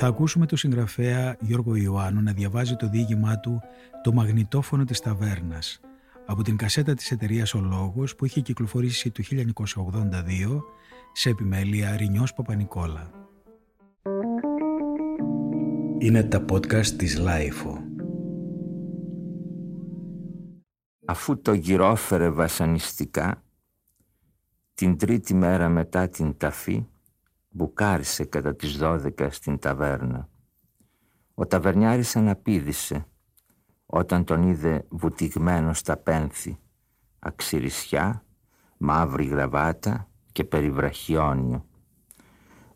Θα ακούσουμε τον συγγραφέα Γιώργο Ιωάννου να διαβάζει το διήγημά του «Το μαγνητόφωνο της ταβέρνας» από την κασέτα της εταιρείας «Ο Λόγος» που είχε κυκλοφορήσει το 1982 σε επιμέλεια Ρινιός Παπανικόλα. Είναι τα podcast της LiFO. Αφού το γυρόφερε βασανιστικά, την τρίτη μέρα μετά την ταφή, μπουκάρισε κατά τις δώδεκα στην ταβέρνα. Ο ταβερνιάρης αναπήδησε όταν τον είδε βουτυγμένο στα πένθη, αξιρισιά, μαύρη γραβάτα και περιβραχιόνιο.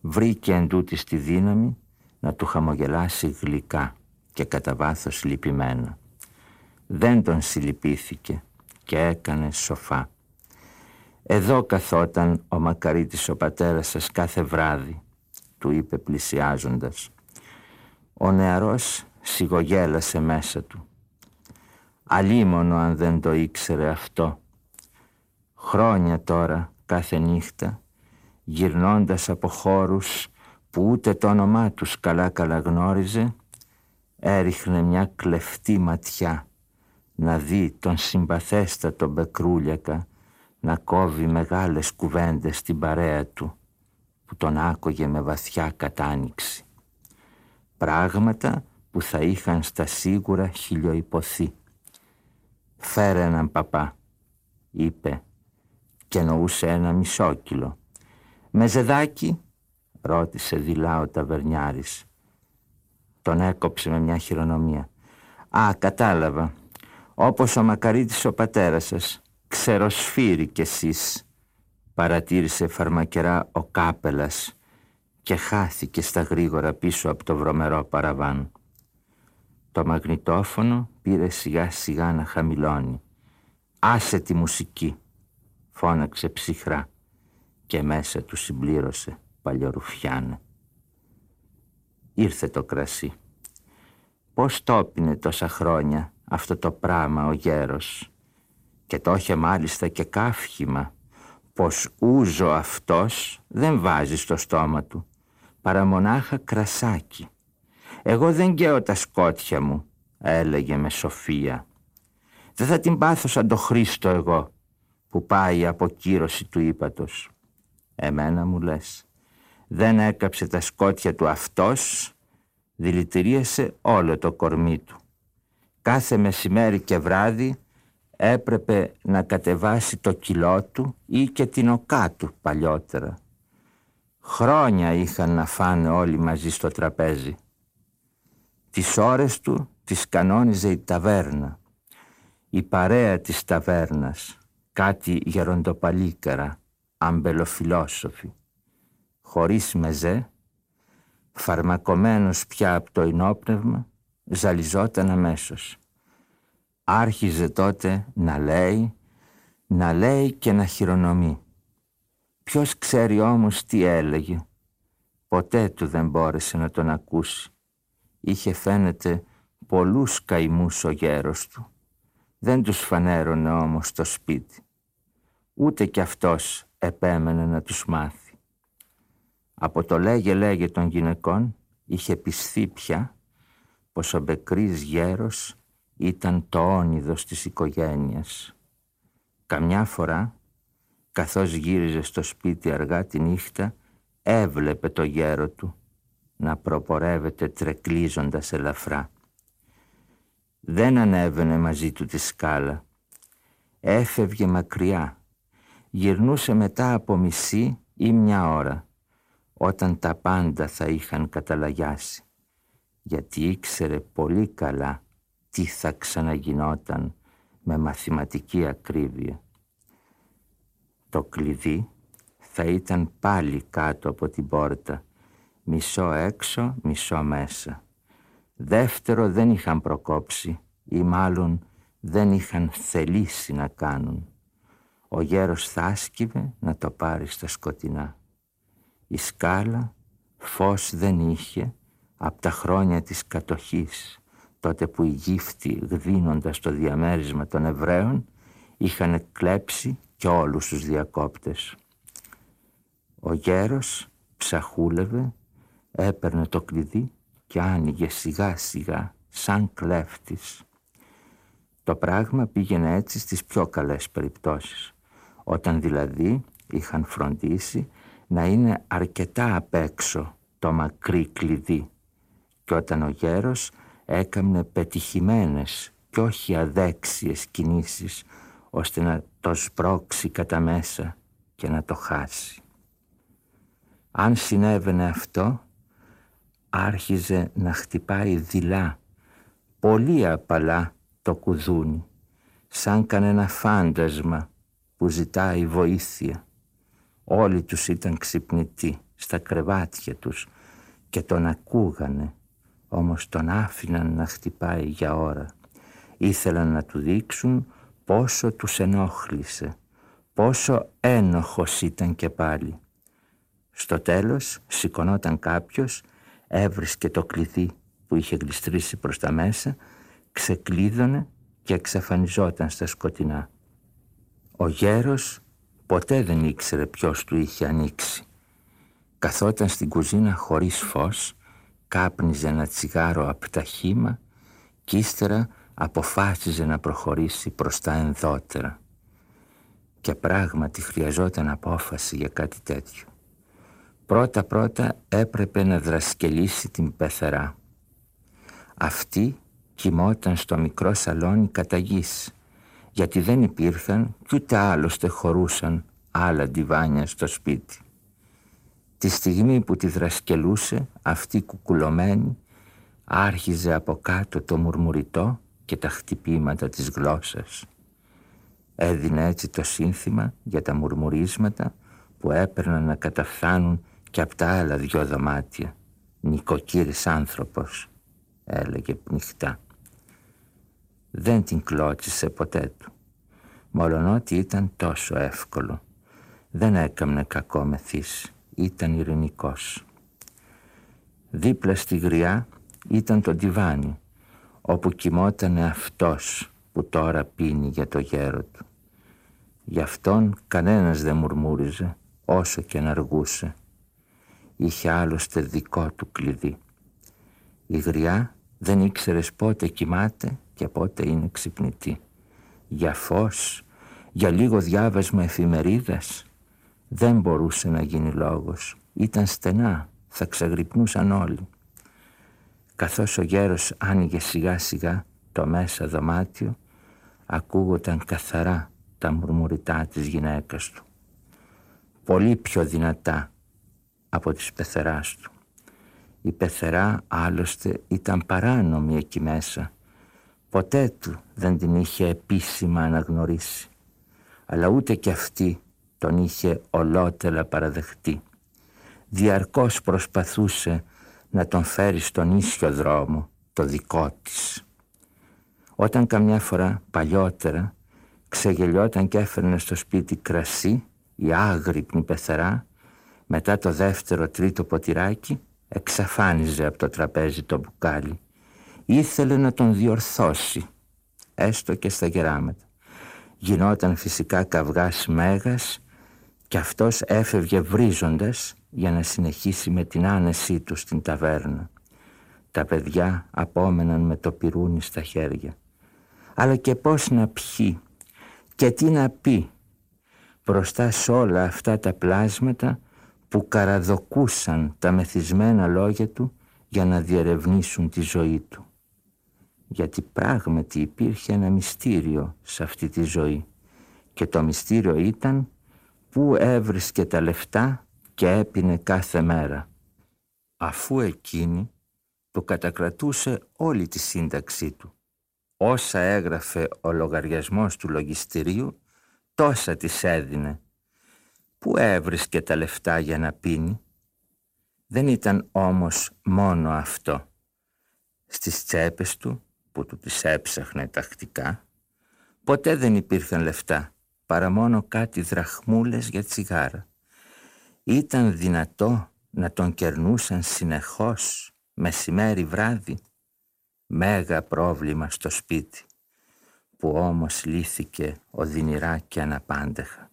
Βρήκε εντούτοι τη δύναμη να του χαμογελάσει γλυκά και κατά βάθος λυπημένα. Δεν τον συλληπήθηκε και έκανε σοφά. «Εδώ καθόταν ο Μακαρίτης ο πατέρας σας κάθε βράδυ», του είπε πλησιάζοντας. Ο νεαρός σιγογέλασε μέσα του. Αλίμονο αν δεν το ήξερε αυτό. Χρόνια τώρα κάθε νύχτα, γυρνώντας από χώρους που ούτε το όνομά τους καλά καλά γνώριζε, έριχνε μια κλεφτή ματιά να δει τον συμπαθέστατο Μπεκρούλιακα να κόβει μεγάλες κουβέντες στην παρέα του που τον άκογε με βαθιά κατάνοιξη. Πράγματα που θα είχαν στα σίγουρα χιλιοϊποθεί. «Φέρε έναν παπά», είπε και εννοούσε ένα μισόκιλο. «Με ζεδάκι» ρώτησε δειλά ο ταβερνιάρης. Τον έκοψε με μια χειρονομία. «Α, κατάλαβα. Όπως ο Μακαρίτης ο πατέρας σας. Ξεροσφύρι κι εσείς», παρατήρησε φαρμακερά ο Κάπελας και χάθηκε στα γρήγορα πίσω από το βρωμερό παραβάν. Το μαγνητόφωνο πήρε σιγά σιγά να χαμηλώνει. «Άσε τη μουσική», φώναξε ψυχρά και μέσα του συμπλήρωσε παλιορουφιάνε. Ήρθε το κρασί. Πώς το έπινε τόσα χρόνια αυτό το πράμα ο γέρος και το είχε μάλιστα και κάφχημα πως ούζο αυτός δεν βάζει στο στόμα του παρά μονάχα κρασάκι. Εγώ δεν καίω τα σκότια μου, έλεγε με σοφία. Δεν θα την πάθω σαν το Χρήστο εγώ, που πάει η αποκύρωση του ύπατος. Εμένα μου λες, δεν έκαψε τα σκότια του αυτός, δηλητηρίασε όλο το κορμί του. Κάθε μεσημέρι και βράδυ έπρεπε να κατεβάσει το κιλό του ή και την οκά του παλιότερα. Χρόνια είχαν να φάνε όλοι μαζί στο τραπέζι. Τις ώρες του τις κανόνιζε η ταβέρνα. Η παρέα της ταβέρνας, κάτι γεροντοπαλίκαρα, αμπελοφιλόσοφοι. Χωρίς μεζέ, φαρμακομένος πια από το ενόπνευμα, ζαλιζόταν αμέσως. Άρχιζε τότε να λέει, να λέει και να χειρονομεί. Ποιος ξέρει όμως τι έλεγε. Ποτέ του δεν μπόρεσε να τον ακούσει. Είχε φαίνεται πολλούς καημούς ο γέρος του. Δεν τους φανέρωνε όμως το σπίτι. Ούτε κι αυτός επέμενε να τους μάθει. Από το λέγε λέγε των γυναικών είχε πιστεί πια πως ο Μπεκρής γέρος ήταν το όνειδος της οικογένειας. Καμιά φορά, καθώς γύριζε στο σπίτι αργά τη νύχτα, έβλεπε το γέρο του να προπορεύεται τρεκλίζοντας ελαφρά. Δεν ανέβαινε μαζί του τη σκάλα. Έφευγε μακριά. Γυρνούσε μετά από μισή ή μια ώρα, όταν τα πάντα θα είχαν καταλαγιάσει, γιατί ήξερε πολύ καλά τι θα ξαναγινόταν με μαθηματική ακρίβεια. Το κλειδί θα ήταν πάλι κάτω από την πόρτα, μισό έξω, μισό μέσα. Δεύτερο δεν είχαν προκόψει ή μάλλον δεν είχαν θελήσει να κάνουν. Ο γέρος θάσκηβε να το πάρει στα σκοτεινά. Η σκάλα φως δεν είχε από τα χρόνια της κατοχής, τότε που οι γύφτοι γδίνοντας το διαμέρισμα των Εβραίων είχαν κλέψει και όλους τους διακόπτες. Ο γέρος ψαχούλευε έπαιρνε το κλειδί και άνοιγε σιγά σιγά σαν κλέφτης. Το πράγμα πήγαινε έτσι στις πιο καλές περιπτώσεις, όταν δηλαδή είχαν φροντίσει να είναι αρκετά απ' έξω το μακρύ κλειδί και όταν ο γέρος έκαμνε πετυχημένες και όχι αδέξιες κινήσεις ώστε να το σπρώξει κατά μέσα και να το χάσει. Αν συνέβαινε αυτό, άρχιζε να χτυπάει δειλά, πολύ απαλά το κουδούνι, σαν κανένα φάντασμα που ζητάει βοήθεια. Όλοι τους ήταν ξυπνητοί στα κρεβάτια τους και τον ακούγανε, όμως τον άφηναν να χτυπάει για ώρα. Ήθελαν να του δείξουν πόσο τους ενόχλησε, πόσο ένοχος ήταν και πάλι. Στο τέλος σηκωνόταν κάποιος, έβρισκε το κλειδί που είχε γλιστρήσει προς τα μέσα, ξεκλείδωνε και εξαφανιζόταν στα σκοτεινά. Ο γέρος ποτέ δεν ήξερε ποιος του είχε ανοίξει. Καθόταν στην κουζίνα χωρίς φως, κάπνιζε ένα τσιγάρο από τα χύμα και ύστερα αποφάσιζε να προχωρήσει προς τα ενδότερα. Και πράγματι χρειαζόταν απόφαση για κάτι τέτοιο. Πρώτα-πρώτα έπρεπε να δρασκελίσει την πεθερά. Αυτή κοιμόταν στο μικρό σαλόνι κατά γης, γιατί δεν υπήρχαν κι ούτε άλλωστε χωρούσαν άλλα ντιβάνια στο σπίτι. Τη στιγμή που τη δρασκελούσε αυτή κουκουλωμένη άρχιζε από κάτω το μουρμουριτό και τα χτυπήματα της γλώσσας. Έδινε έτσι το σύνθημα για τα μουρμουρίσματα που έπαιρναν να καταφθάνουν και από τα άλλα δυο δωμάτια. Νοικοκύρης άνθρωπος, έλεγε πνιχτά. Δεν την κλώτσισε ποτέ του, μολονότι ήταν τόσο εύκολο. Δεν έκαμνε κακό μεθύς, ήταν ειρηνικός. Δίπλα στη γριά ήταν το τιβάνι, όπου κοιμότανε αυτός που τώρα πίνει για το γέρο του. Γι' αυτόν κανένας δεν μουρμούριζε όσο και να αργούσε. Είχε άλλωστε δικό του κλειδί. Η γριά δεν ήξερες πότε κοιμάται και πότε είναι ξυπνητή. Για φως, για λίγο διάβασμα εφημερίδας, δεν μπορούσε να γίνει λόγος. Ήταν στενά, θα ξαγρυπνούσαν όλοι. Καθώς ο γέρος άνοιγε σιγά σιγά το μέσα δωμάτιο, ακούγονταν καθαρά τα μουρμουριτά της γυναίκας του. Πολύ πιο δυνατά από τις πεθεράς του. Η πεθερά άλλωστε ήταν παράνομη εκεί μέσα. Ποτέ του δεν την είχε επίσημα αναγνωρίσει. Αλλά ούτε κι αυτή τον είχε ολότελα παραδεχτεί. Διαρκώς προσπαθούσε να τον φέρει στον ίσιο δρόμο, το δικό της. Όταν καμιά φορά παλιότερα ξεγελιόταν και έφερνε στο σπίτι κρασί, η άγρυπνη πεθερά, μετά το δεύτερο τρίτο ποτηράκι, εξαφάνιζε από το τραπέζι το μπουκάλι. Ήθελε να τον διορθώσει, έστω και στα γεράματα. Γινόταν φυσικά καυγάς μέγας και αυτός έφευγε βρίζοντας για να συνεχίσει με την άνεσή του στην ταβέρνα. Τα παιδιά απόμεναν με το πυρούνι στα χέρια. Αλλά και πώς να πιει και τι να πει μπροστά σε όλα αυτά τα πλάσματα που καραδοκούσαν τα μεθυσμένα λόγια του για να διερευνήσουν τη ζωή του. Γιατί πράγματι υπήρχε ένα μυστήριο σε αυτή τη ζωή και το μυστήριο ήταν πού έβρισκε τα λεφτά και έπινε κάθε μέρα. Αφού εκείνη το κατακρατούσε όλη τη σύνταξή του. Όσα έγραφε ο λογαριασμός του λογιστηρίου, τόσα της έδινε. Πού έβρισκε τα λεφτά για να πίνει; Δεν ήταν όμως μόνο αυτό. Στις τσέπες του, που του τις έψαχνε τακτικά, ποτέ δεν υπήρχαν λεφτά, παρά μόνο κάτι δραχμούλες για τσιγάρα. Ήταν δυνατό να τον κερνούσαν συνεχώς, μεσημέρι βράδυ. Μέγα πρόβλημα στο σπίτι, που όμως λύθηκε οδυνηρά και αναπάντεχα.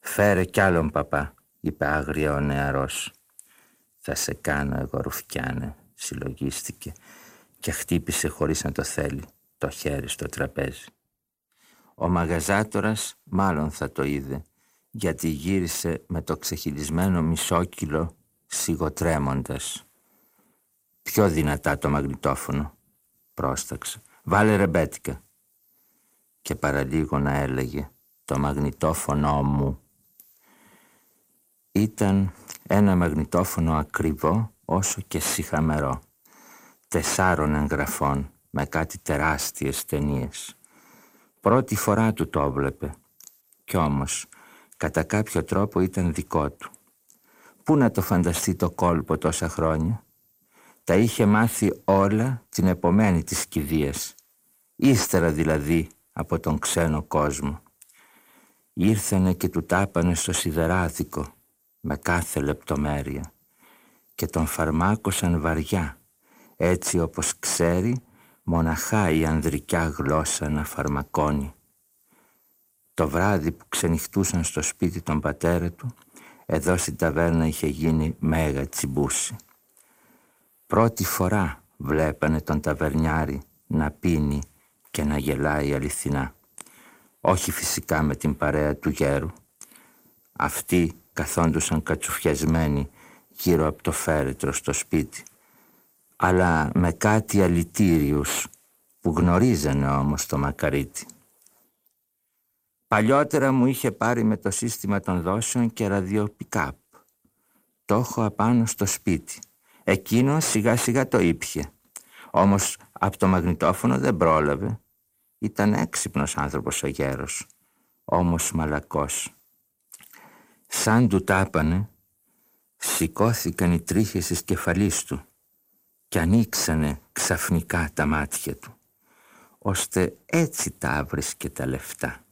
«Φέρε κι άλλον παπά», είπε άγρια ο νεαρός. Θα σε κάνω εγώ ρουφιάνε, συλλογίστηκε και χτύπησε χωρίς να το θέλει το χέρι στο τραπέζι. Ο μαγαζάτορας μάλλον θα το είδε γιατί γύρισε με το ξεχυλισμένο μισόκιλο σιγοτρέμοντας. Πιο δυνατά το μαγνητόφωνο, πρόσταξε. Βάλε ρεμπέτικα. Και παραλίγο να έλεγε το μαγνητόφωνο μου. Ήταν ένα μαγνητόφωνο ακριβό όσο και συχαμερό. Τεσσάρων εγγραφών με κάτι τεράστιες ταινίες. Πρώτη φορά του το έβλεπε. Κι όμως, κατά κάποιο τρόπο ήταν δικό του. Πού να το φανταστεί το κόλπο τόσα χρόνια; Τα είχε μάθει όλα την επομένη της κηδείας. Ύστερα δηλαδή από τον ξένο κόσμο. Ήρθανε και του τάπανε στο σιδεράδικο με κάθε λεπτομέρεια και τον φαρμάκωσαν βαριά έτσι όπως ξέρει μοναχά η ανδρικιά γλώσσα να φαρμακώνει. Το βράδυ που ξενυχτούσαν στο σπίτι των πατέρα του εδώ στην ταβέρνα είχε γίνει μέγα τσιμπούση. Πρώτη φορά βλέπανε τον ταβερνιάρη να πίνει και να γελάει αληθινά. Όχι φυσικά με την παρέα του γέρου. Αυτοί καθόντουσαν κατσουφιασμένοι γύρω από το φέρετρο στο σπίτι αλλά με κάτι αλητήριους που γνωρίζανε όμως το μακαρίτι. Παλιότερα μου είχε πάρει με το σύστημα των δόσεων και ραδιοπικάπ. Το έχω απάνω στο σπίτι. Εκείνο σιγά σιγά το ήπια. Όμως από το μαγνητόφωνο δεν πρόλαβε. Ήταν έξυπνος άνθρωπος ο γέρος, όμως μαλακός. Σαν του τάπανε, σηκώθηκαν οι τρίχες της κεφαλής του και ανοίξανε ξαφνικά τα μάτια του, ώστε έτσι τα βρίσκε τα λεφτά.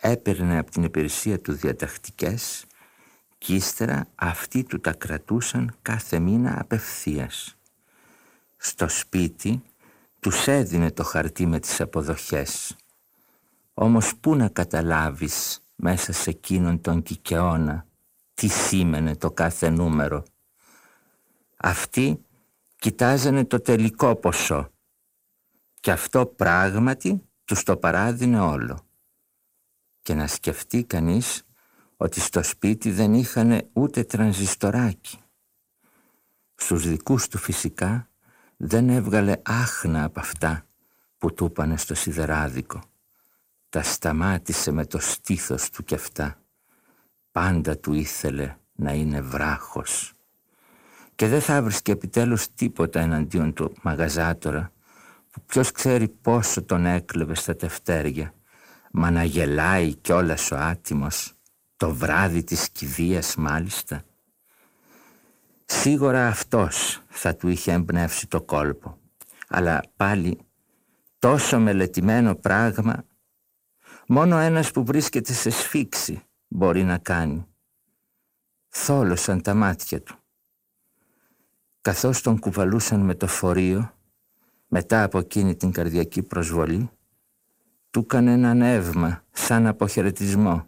Έπαιρνε από την υπηρεσία του διατακτικές και ύστερα αυτοί του τα κρατούσαν κάθε μήνα απευθείας. Στο σπίτι τους έδινε το χαρτί με τις αποδοχές. Όμως πού να καταλάβεις μέσα σε εκείνον τον κικαιώνα τι σήμαινε το κάθε νούμερο; Αυτοί κοιτάζανε το τελικό ποσό και αυτό πράγματι τους το παράδεινε όλο. Και να σκεφτεί κανείς ότι στο σπίτι δεν είχαν ούτε τρανζιστοράκι. Στους δικούς του φυσικά δεν έβγαλε άχνα από αυτά που του είπανε στο σιδεράδικο. Τα σταμάτησε με το στήθος του κι αυτά. Πάντα του ήθελε να είναι βράχος και δεν θα βρίσκε επιτέλους τίποτα εναντίον του μαγαζάτορα που ποιος ξέρει πόσο τον έκλεβε στα τευτέρια μα να γελάει κιόλας ο άτιμος το βράδυ της κηδείας μάλιστα. Σίγουρα αυτός θα του είχε εμπνεύσει το κόλπο αλλά πάλι τόσο μελετημένο πράγμα μόνο ένας που βρίσκεται σε σφίξη μπορεί να κάνει. Θόλωσαν τα μάτια του καθώς τον κουβαλούσαν με το φορείο μετά από εκείνη την καρδιακή προσβολή του έκανε ένα νεύμα σαν αποχαιρετισμό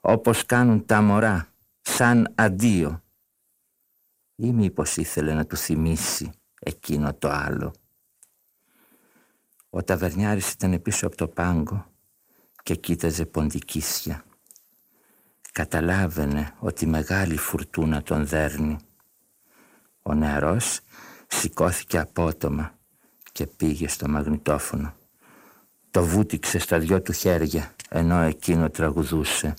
όπως κάνουν τα μωρά σαν αντίο ή μήπως ήθελε να του θυμίσει εκείνο το άλλο. Ο ταβερνιάρης ήταν πίσω από το πάγκο και κοίταζε ποντικίσια. Καταλάβαινε ότι μεγάλη φουρτούνα τον δέρνει ο νεαρός σηκώθηκε απότομα και πήγε στο μαγνητόφωνο. Το βούτυξε στα δυο του χέρια ενώ εκείνο τραγουδούσε.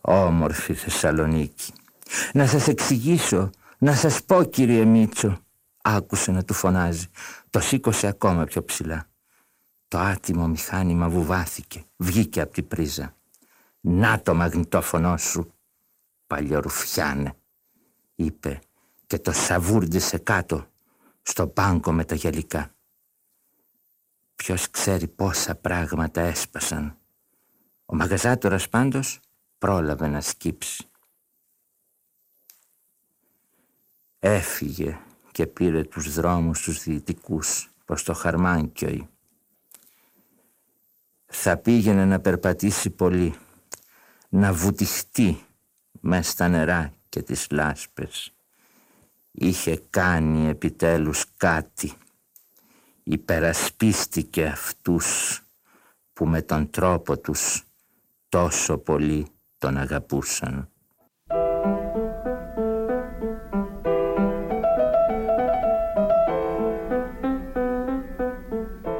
Όμορφη Θεσσαλονίκη. Να σας εξηγήσω, να σας πω κύριε Μίτσο. Άκουσε να του φωνάζει. Το σήκωσε ακόμα πιο ψηλά. Το άτιμο μηχάνημα βουβάθηκε, βγήκε από την πρίζα. «Να το μαγνητόφωνο σου, παλιορουφιάνε», είπε και το σαβούρδισε κάτω στο πάγκο με τα γυαλικά. Ποιος ξέρει πόσα πράγματα έσπασαν. Ο μαγαζάτορας πάντως πρόλαβε να σκύψει. Έφυγε και πήρε τους δρόμους τους δυτικούς προς το Χαρμάνκιοι. Θα πήγαινε να περπατήσει πολύ, να βουτυχτεί μες στα νερά και τις λάσπες είχε κάνει επιτέλους κάτι. Υπερασπίστηκε αυτούς που με τον τρόπο τους τόσο πολύ τον αγαπούσαν.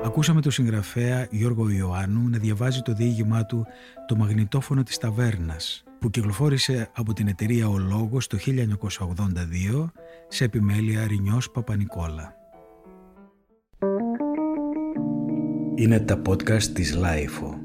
Ακούσαμε τον συγγραφέα Γιώργο Ιωάννου να διαβάζει το διήγημά του «Το μαγνητόφωνο της ταβέρνας» που κυκλοφόρησε από την εταιρεία «Ο Λόγος» το 1982 σε επιμέλεια Ρινιός Παπανικόλα. Είναι τα podcast της LiFO.